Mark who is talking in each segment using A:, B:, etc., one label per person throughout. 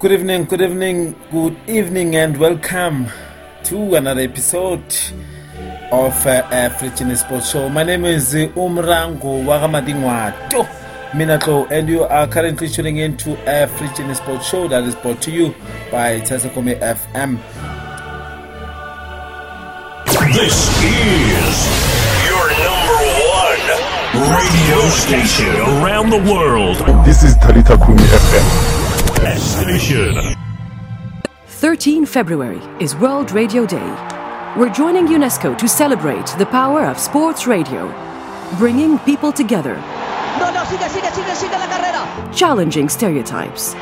A: Good evening, good evening, good evening, and welcome to another episode of uh, African Sports Show. My name is uh, Umrango Wagamadingwato Minato, and you are currently tuning in to African Sports Show that is brought to you by Talita Kumi FM.
B: This is your number one radio station around the world.
C: This is Talita Kumi FM.
B: Destination.
D: 13 February is World Radio Day. We're joining UNESCO to celebrate the power of sports radio, bringing people together.
E: No, no, sigue, sigue, sigue,
D: challenging stereotypes.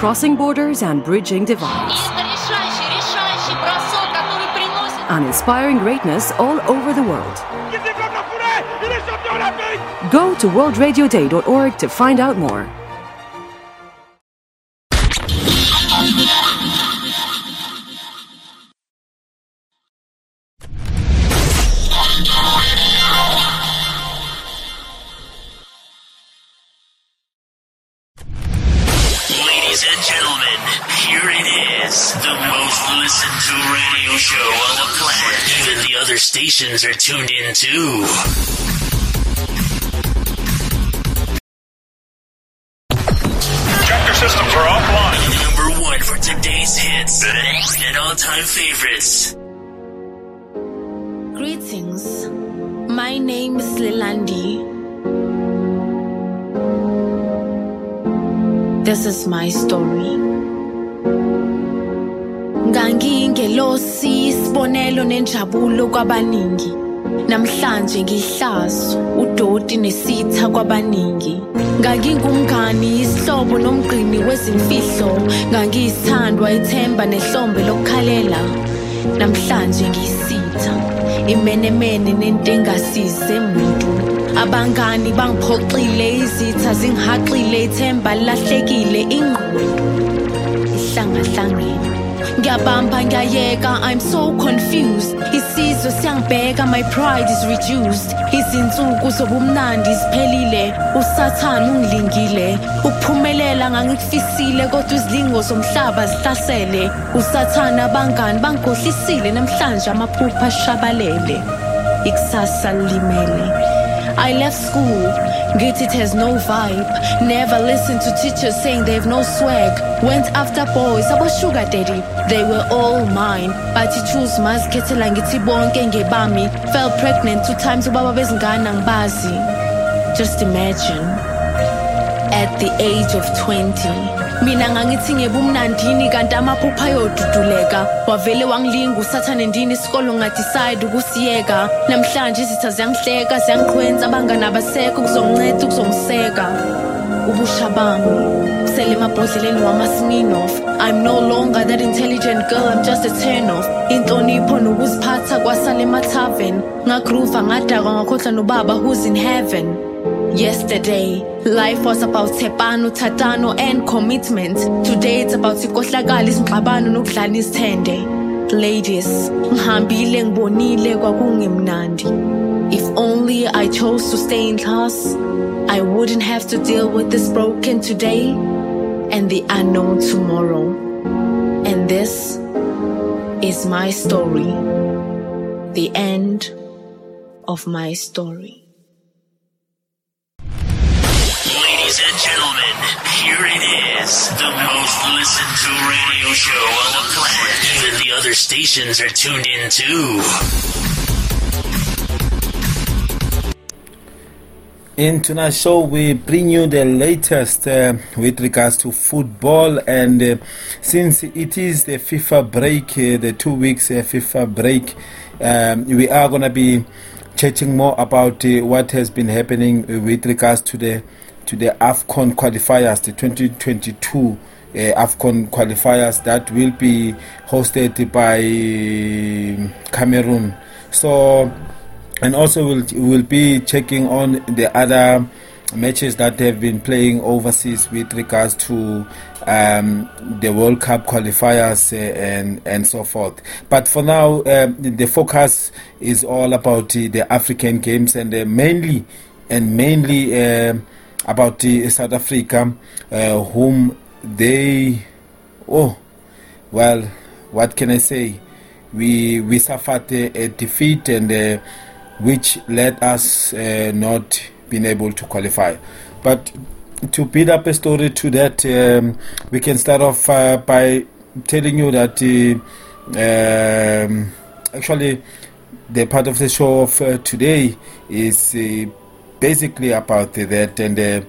D: Crossing borders and bridging divides. And inspiring greatness all over the world. Go to worldradioday.org to find out more.
F: Ladies and gentlemen, here it is. The most listened to radio show on the planet. Even the other stations are tuned in too. All-time favorites.
G: Greetings. My name is Lilandi. This is my story. Ngangiyingelosi isibonelo nenjabulo kwabaningi. Namhlanje ngihlazo, udoti nesitha kwabaningi. Ngangingumngani, isihlobo nomgqini wezimfihlo. Ngangiyisithandwa, ithemba nehlombe lokukhalela. Namhlanje ngisitha, imenemene nento engasize muntu. Abangani bangiphoxile, izitha zingihaqile, ithemba lilahlekile, ingqondo ihlangahlangene ngiyabamba ngiyayeka i'm so confused. Isizwe siyangibheka my pride is reduced. Izinsuku zobumnandi ziphelile usathane ungilingile ukuphumelela ngangikufisile kodwa izilingo zomhlaba zihlasele. Usathane abangani bangikhohlisile namhlanje amaphupha ashabalele. Ikusasa lilimele. I left school, get it has no vibe. Never listened to teachers saying they've no swag. Went after boys, about sugar daddy. They were all mine. But he chose mazikhetela ngithi bonke ngebami. Fell pregnant two times ubaba bezingane angibazi. Just imagine at the age of 20 mina ngangithi ngebumnandini kanti amaphupha ayoduduleka. Wavele wangilinga usathane ndini isikolo ngadicide ukusiyeka. Namhlanje izitha ziyangihleka ziyangiqhwenza abangani abasekho kuzonginceda ukuzongiseka ubusha bami sele emabhodleleni wama-sminoff. I'm no longer that intelligent girl i'm just a turn off. Inhlonipho nokuziphatha kwasala emathaven ngagruva ngadakwa ngakhohlwa nobaba who's in heaven. Yesterday, life was about tepano, tatano, and commitment. Today, it's about ikohlakala, izingxabano nokudlala izithende. Ladies, ngihambile ngibonile kwakungemnandi. If only I chose to stay in class, I wouldn't have to deal with this broken today and the unknown tomorrow. And this is my story. The end of my story.
F: Gentlemen, here it is. The most listened to radio show on the planet. Even the other stations are tuned in too.
A: In tonight's show, we bring you the latest uh, with regards to football. And uh, since it is the FIFA break, uh, the two weeks uh, FIFA break, um, we are going to be chatting more about uh, what has been happening with regards to the to the AFCON qualifiers, the 2022 uh, AFCON qualifiers that will be hosted by Cameroon. So and also we'll, we'll be checking on the other matches that they have been playing overseas with regards to um, the World Cup qualifiers uh, and and so forth. But for now, um, the focus is all about uh, the African games and uh, mainly and mainly. About South Africa, uh, whom they, oh, well, what can I say? We we suffered a, a defeat and uh, which led us uh, not being able to qualify. But to build up a story to that, um, we can start off uh, by telling you that uh, um, actually the part of the show of uh, today is basically about that and uh,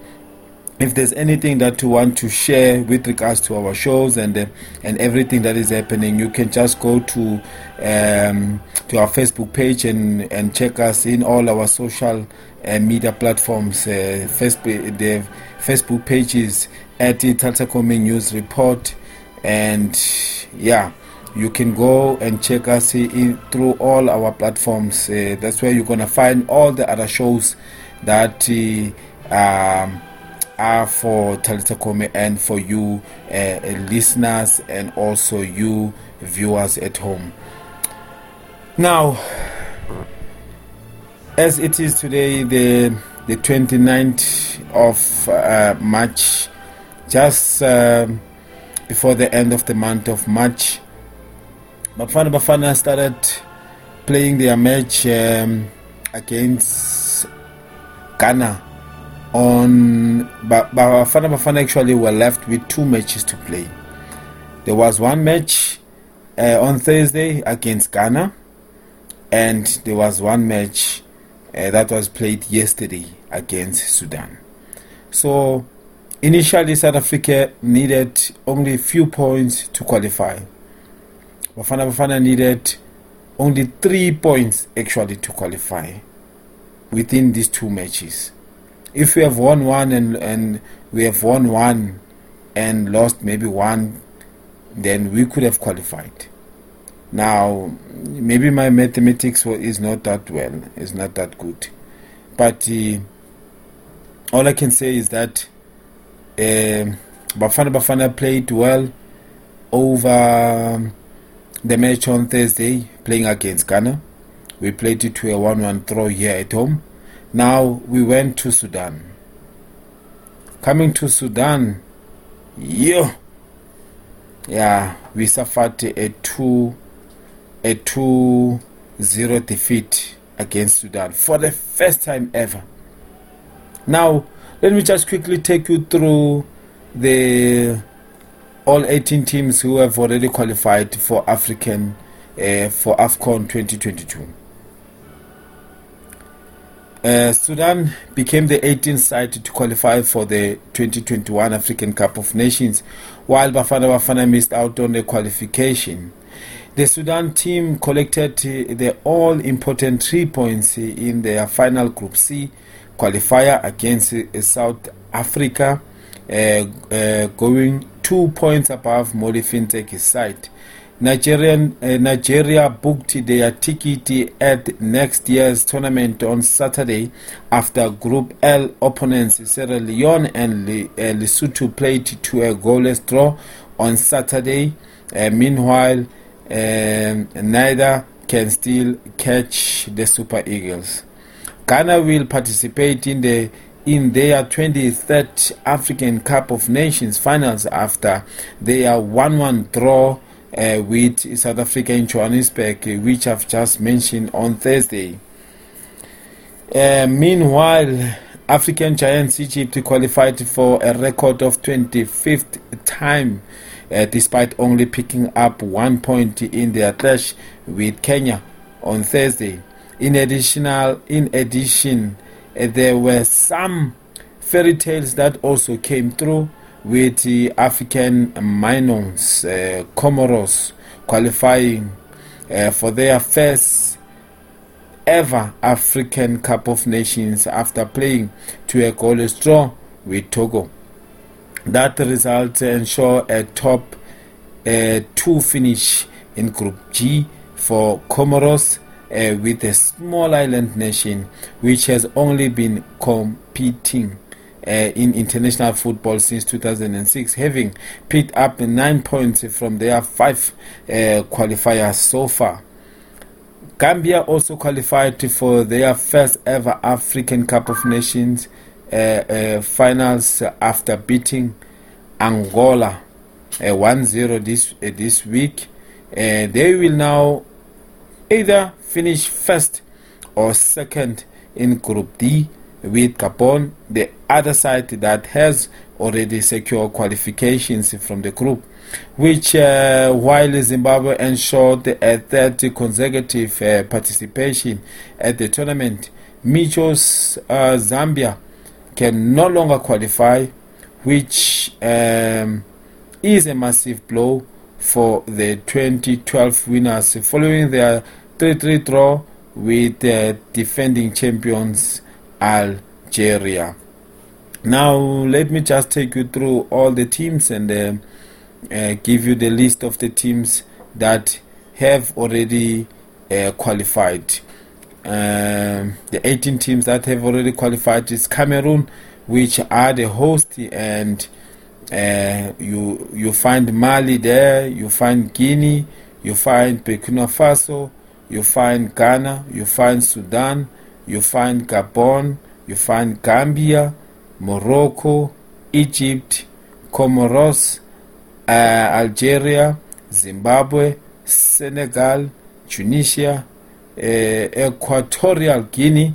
A: if there's anything that you want to share with regards to our shows and uh, and everything that is happening, you can just go to um, to our Facebook page and and check us in all our social uh, media platforms. Uh, Facebook, the Facebook page is at the Talita Kumi News Report, and yeah, you can go and check us in, through all our platforms. Uh, that's where you're gonna find all the other shows that. Uh, um, are for Talita Kumi and for you uh, listeners and also you viewers at home. Now, as it is today, the the 29th of uh, March, just uh, before the end of the month of March, Bafana Bafana started playing their match um, against Ghana on Bafana Bafana actually were left with two matches to play. There was one match uh, on Thursday against Ghana, and there was one match uh, that was played yesterday against Sudan. So initially, South Africa needed only a few points to qualify. Bafana Bafana needed only three points actually to qualify within these two matches if we have won one and and we have won one and lost maybe one, then we could have qualified. Now, maybe my mathematics is not that well, is not that good, but uh, all I can say is that uh, Bafana Bafana played well over the match on Thursday, playing against Ghana. We played it to a 1 1 throw here at home. Now we went to Sudan. Coming to Sudan, yeah, yeah, we suffered a two, a two zero defeat against Sudan for the first time ever. Now, let me just quickly take you through the all 18 teams who have already qualified for African uh, for AFCON 2022. Uh, Sudan became the 18th side to qualify for the 2021 African Cup of Nations, while Bafana Bafana missed out on the qualification. The Sudan team collected uh, the all important three points in their final Group C qualifier against uh, South Africa, uh, going two points above Molefi Ntseki's side. Nigerian, uh, Nigeria booked their ticket at next year's tournament on Saturday after Group L opponents Sierra Leone and Le, uh, Lesotho played to a goalless draw on Saturday. Uh, meanwhile, um, neither can still catch the Super Eagles. Ghana will participate in the in their 23rd African Cup of Nations finals after their 1 1 draw uh, with South Africa in Johannesburg, uh, which I've just mentioned on Thursday. Uh, meanwhile, African giants Egypt qualified for a record of 25th time, uh, despite only picking up one point in their clash with Kenya on Thursday. In additional, in addition, uh, there were some fairy tales that also came through with the African Minors, uh, Comoros, qualifying uh, for their first ever African Cup of Nations after playing to a goalless draw with Togo. That result ensure a top uh, two finish in Group G for Comoros. Uh, with a small island nation which has only been competing in international football since 2006, having picked up nine points from their five uh, qualifiers so far. Gambia also qualified for their first ever African Cup of Nations. Uh, uh, finals after beating Angola uh, 1-0 this uh, this week. Uh, they will now either finish first or second in Group D with Gabon, the other side that has already secured qualifications from the group, which uh, while Zimbabwe ensured a third consecutive uh, participation at the tournament, Micho's uh, Zambia can no longer qualify, which um, is a massive blow for the 2012 winners following their 3-3 draw with the defending champions Algeria. Now, let me just take you through all the teams and uh, uh, give you the list of the teams that have already uh, qualified. Um, the 18 teams that have already qualified is Cameroon, which are the host, and uh, you you find Mali there, you find Guinea, you find Burkina Faso, you find Ghana, you find Sudan, you find Gabon, you find Gambia, Morocco, Egypt, Comoros, uh, Algeria, Zimbabwe, Senegal, Tunisia, uh, Equatorial Guinea,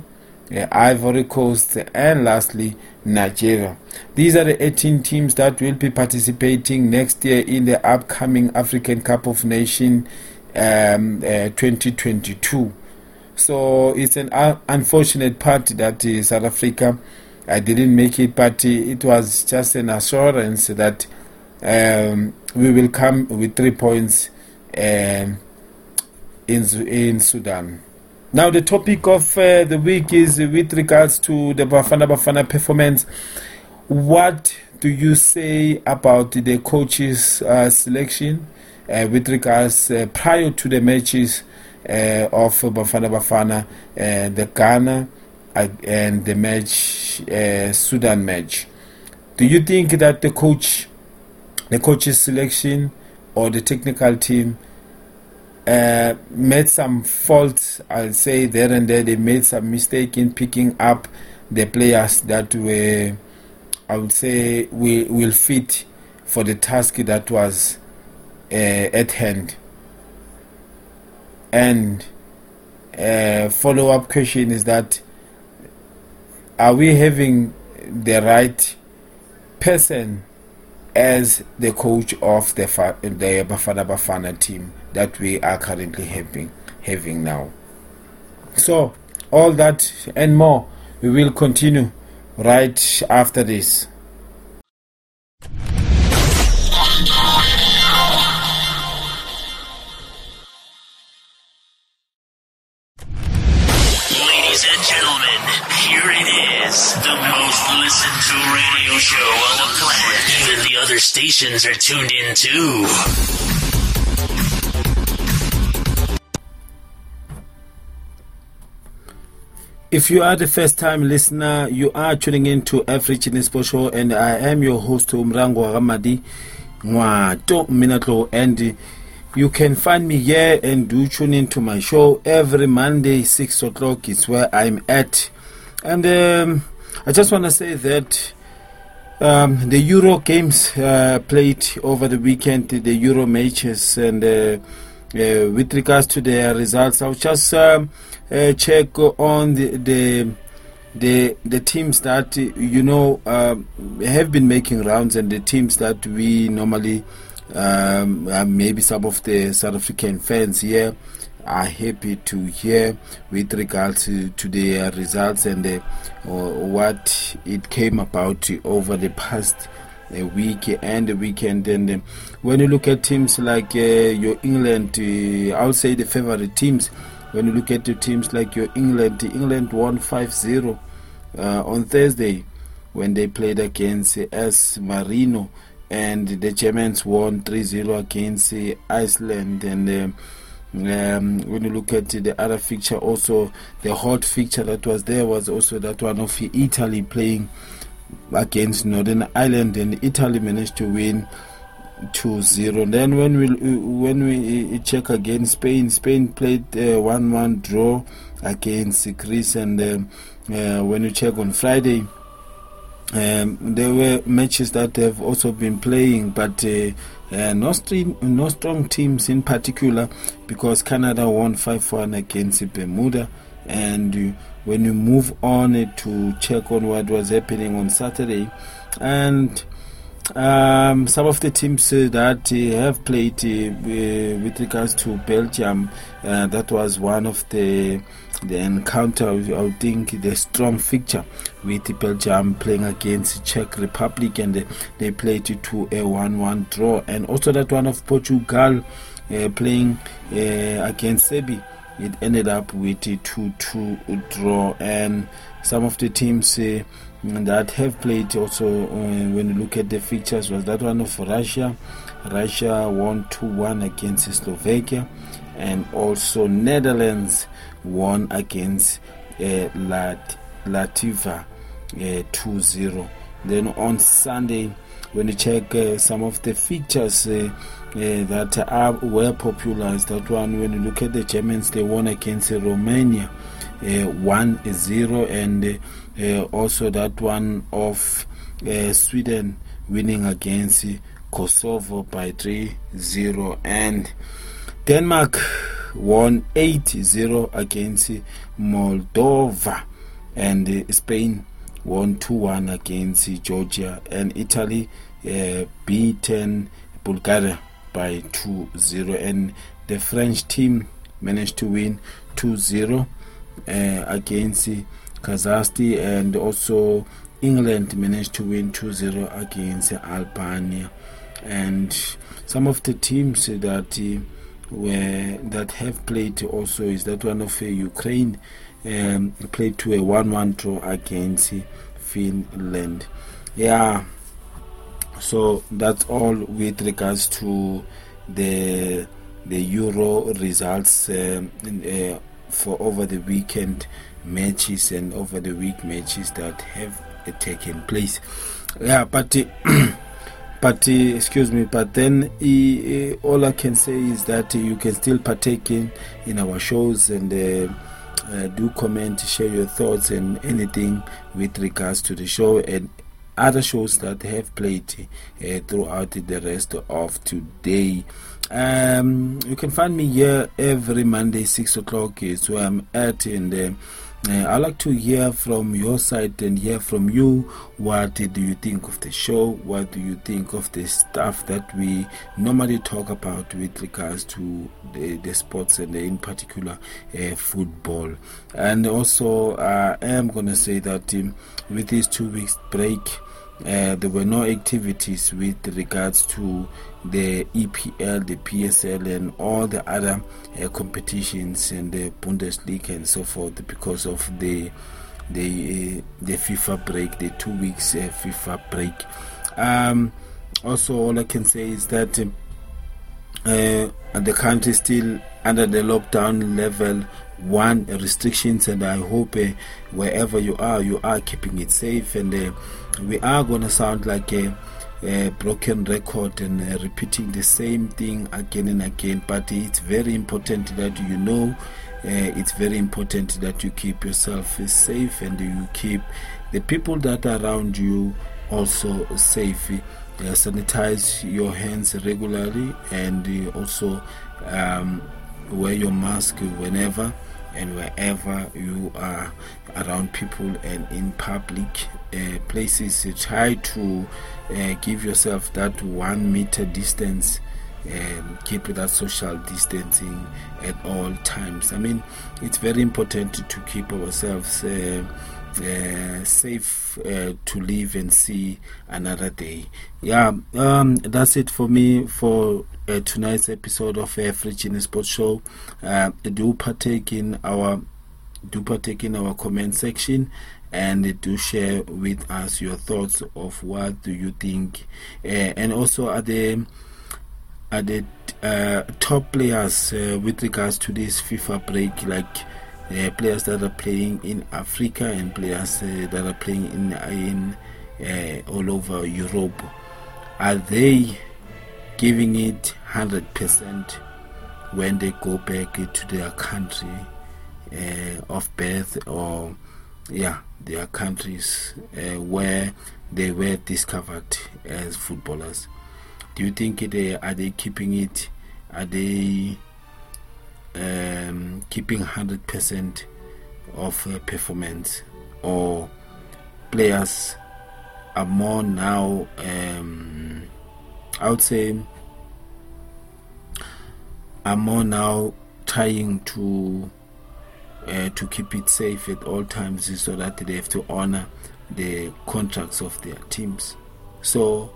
A: uh, Ivory Coast, and lastly, Nigeria. These are the 18 teams that will be participating next year in the upcoming African Cup of Nations um, uh, 2022. So it's an uh, unfortunate part that uh, South Africa I didn't make it, but uh, it was just an assurance that um, we will come with three points um, in in Sudan. Now the topic of uh, the week is with regards to the Bafana Bafana performance. What do you say about the coaches' uh, selection uh, with regards uh, prior to the matches uh, of Bafana Bafana, uh, the Ghana and the match, Sudan match? Do you think that the coach, the coach's selection, or the technical team? uh, made some faults. I'll say there and there they made some mistake in picking up the players that were, I would say, will will fit for the task that was uh, at hand. And uh, follow up question is that are we having the right person as the coach of the the Bafana Bafana team that we are currently having having now. So all that and more we will continue right after this.
F: Stations are tuned in too.
A: If you are the first time listener, you are tuning in to African Sports Show, and I am your host, Umrango Ramadi. And you can find me here and do tune in to my show every Monday, 6 o'clock is where I'm at. And um, I just want to say that um, the Euro games uh, played over the weekend, the Euro matches, and uh, uh, with regards to the results, I'll just um, uh, check on the, the the the teams that you know um, have been making rounds and the teams that we normally um, uh, maybe some of the South African fans here are happy to hear with regards to, to their results and uh, what it came about over the past a week and weekend. And uh, when you look at teams like uh, your England, uh, I'll say the favorite teams. When you look at the teams like your England, England won 5 0 uh, on Thursday when they played against San Marino, and the Germans won 3 0 against Iceland. And um, um, when you look at the other fixture, also the hot fixture that was there was also that one of Italy playing against Northern Ireland, and Italy managed to win 2-0. Then when we when we check again Spain, Spain played a 1-1 draw against Greece, and uh, uh, when you check on Friday, um, there were matches that have also been playing, but uh, uh, no, stream, no strong teams in particular because Canada won 5 1 against Bermuda. And uh, when you move on to check on what was happening on Saturday, and um, some of the teams uh, that uh, have played uh, with regards to Belgium, uh, that was one of the the encounter, I would think, the strong fixture with Belgium playing against Czech Republic, and they, played to a 1 1 draw. And also that one of Portugal uh, playing uh, against Serbia, it ended up with a 2 2 draw. And some of the teams that have played also, uh, when you look at the features, was that one of Russia. Russia won 2 1 against Slovakia, and also Netherlands won against uh, Lat- Latvia uh, 2 0. Then on Sunday, when you check uh, some of the features uh, uh, that are were popularized, that one, when you look at the Germans, they won against Romania uh, 1 0, and also that one of Sweden winning against Kosovo by 3 0, and Denmark won 8-0 against Moldova and Spain won 2-1 against Georgia and Italy uh, beaten Bulgaria by 2-0 and the French team managed to win 2-0 uh, against Kazakhstan and also England managed to win 2-0 against Albania. And some of the teams that uh, where that have played also is that one of uh, Ukraine um, played to a 1-1 draw against Finland. Yeah, so that's all with regards to the the Euro results um, uh, for over the weekend matches and over the week matches that have uh, taken place. Yeah, but. Uh, But uh, excuse me, but then all I can say is that you can still partake in, in our shows and do comment, share your thoughts and anything with regards to the show and other shows that have played uh, throughout the rest of today. Um, you can find me here every Monday, 6 o'clock, is where I'm at, and uh, uh, I'd like to hear from your side and hear from you. What do you think of the show? What do you think of the stuff that we normally talk about with regards to the, the sports and in particular uh, football? And also, uh, I am going to say that um, with this two weeks break, uh, there were no activities with regards to the EPL, the PSL, and all the other uh, competitions and the Bundesliga and so forth because of the the uh, the FIFA break, the two weeks uh, FIFA break. Um, also, all I can say is that uh, the country is still under the lockdown level one restrictions, and I hope uh, wherever you are, you are keeping it safe. And uh, we are going to sound like a, a broken record and uh, repeating the same thing again and again. But it's very important that you know. Uh, it's very important that you keep yourself safe and you keep the people that are around you also safe. Uh, sanitize your hands regularly and uh, also um, wear your mask whenever and wherever you are around people and in public uh, places try to uh, give yourself that one meter distance and keep that social distancing at all times i mean it's very important to, to keep ourselves uh, uh, safe uh, to live and see another day. Yeah, um, that's it for me for uh, tonight's episode of uh, African Sports Show. Uh, do partake in our do partake in our comment section and do share with us your thoughts of what do you think uh, and also are the are the uh, top players uh, with regards to this FIFA break like uh, players that are playing in Africa and players uh, that are playing in in uh, all over Europe. Are they giving it hundred percent when they go back to their country of birth, or yeah, their countries uh, where they were discovered as footballers. Do you think they are they keeping it? Are they um, keeping hundred percent of uh, performance, or players are more now? Um, I would say I'm more now trying to uh, to keep it safe at all times so that they have to honor the contracts of their teams. So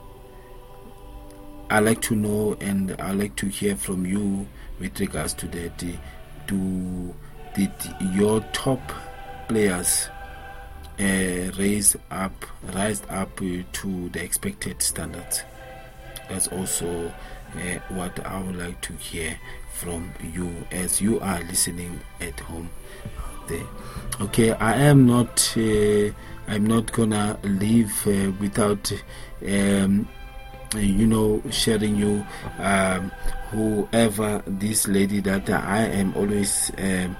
A: I like to know and I like to hear from you with regards to that. Do did your top players uh, raise up, rise up to the expected standards? That's also uh, what I would like to hear from you as you are listening at home there. Okay, I am not. Uh, I'm not gonna leave uh, without, um, you know, sharing you um, whoever this lady that I am always um,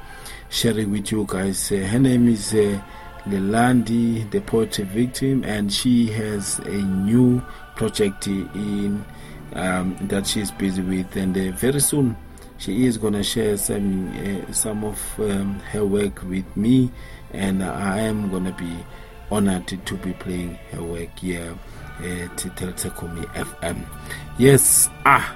A: sharing with you guys. Uh, her name is uh, Lelandi, the poetry victim, and she has a new project in um, that she's busy with, and uh, very soon she is gonna share some uh, some of um, her work with me, and I am gonna be honored to be playing her work here at Talita Kumi FM. Yes, ah,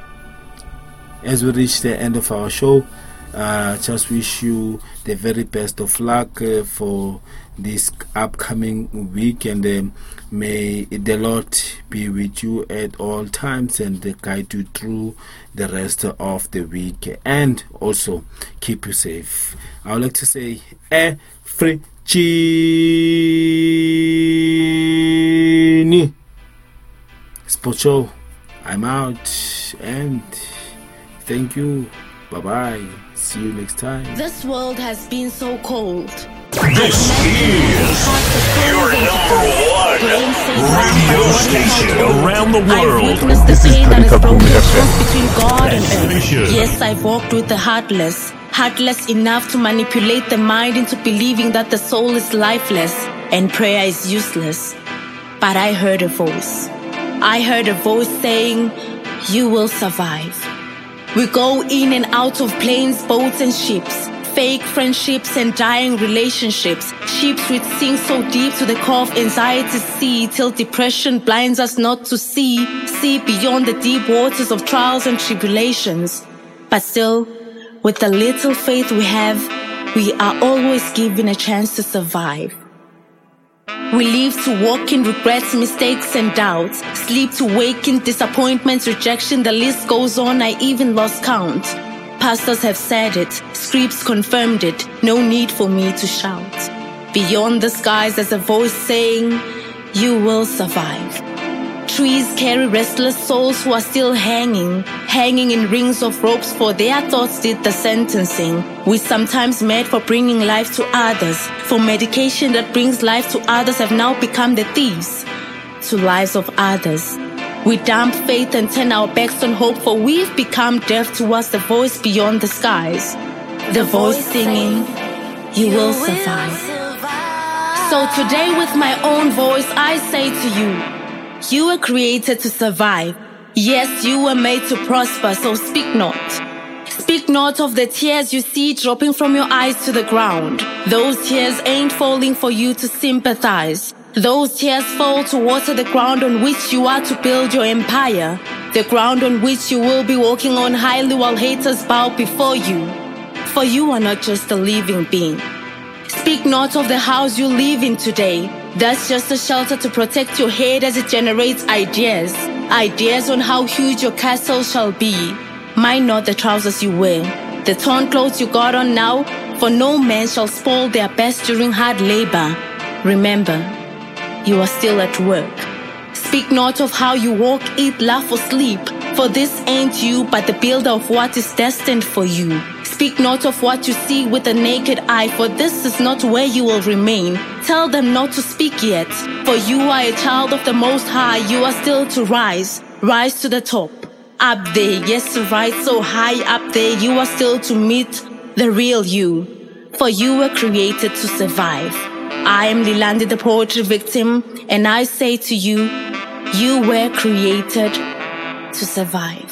A: as we reach the end of our show, uh, just wish you the very best of luck uh, for this upcoming week, and um, may the Lord be with you at all times and guide you through the rest of the week, and also keep you safe. I would like to say, every Chini Sports Show. I'm out and thank you. Bye bye. See you next time.
G: This world has been so cold.
B: This is your number one radio station around the world.
C: This is
G: pain that has the
C: Kumi
G: between God and earth. Yes, I've walked with the heartless. Heartless enough to manipulate the mind into believing that the soul is lifeless and prayer is useless. But I heard a voice. I heard a voice saying, You will survive. We go in and out of planes, boats, and ships. Fake friendships and dying relationships. Ships which sink so deep to the core of anxiety sea till depression blinds us not to see. See beyond the deep waters of trials and tribulations. But still, with the little faith we have, we are always given a chance to survive. We live to walk in regrets, mistakes, and doubts. Sleep to wake in disappointments, rejection. The list goes on. I even lost count. Pastors have said it. Scripts confirmed it. No need for me to shout. Beyond the skies, there's a voice saying, You will survive. Trees carry restless souls who are still hanging, hanging in rings of ropes for their thoughts did the sentencing. We sometimes mad for bringing life to others, for medication that brings life to others have now become the thieves to lives of others. We dump faith and turn our backs on hope, for we've become deaf towards the voice beyond the skies. The voice singing, You will survive. So today, with my own voice, I say to you, you were created to survive. Yes, you were made to prosper, so speak not. Speak not of the tears you see dropping from your eyes to the ground. Those tears ain't falling for you to sympathize. Those tears fall to water the ground on which you are to build your empire. The ground on which you will be walking on highly while haters bow before you. For you are not just a living being. Speak not of the house you live in today. That's just a shelter to protect your head as it generates ideas. Ideas on how huge your castle shall be. Mind not the trousers you wear, the torn clothes you got on now, for no man shall spoil their best during hard labor. Remember, you are still at work. Speak not of how you walk, eat, laugh, or sleep, for this ain't you, but the builder of what is destined for you. Speak not of what you see with the naked eye, for this is not where you will remain. Tell them not to speak yet, for you are a child of the Most High. You are still to rise, rise to the top. Up there, yes, right so high up there, you are still to meet the real you. For you were created to survive. I am Lilandi, the poetry victim, and I say to you, you were created to survive.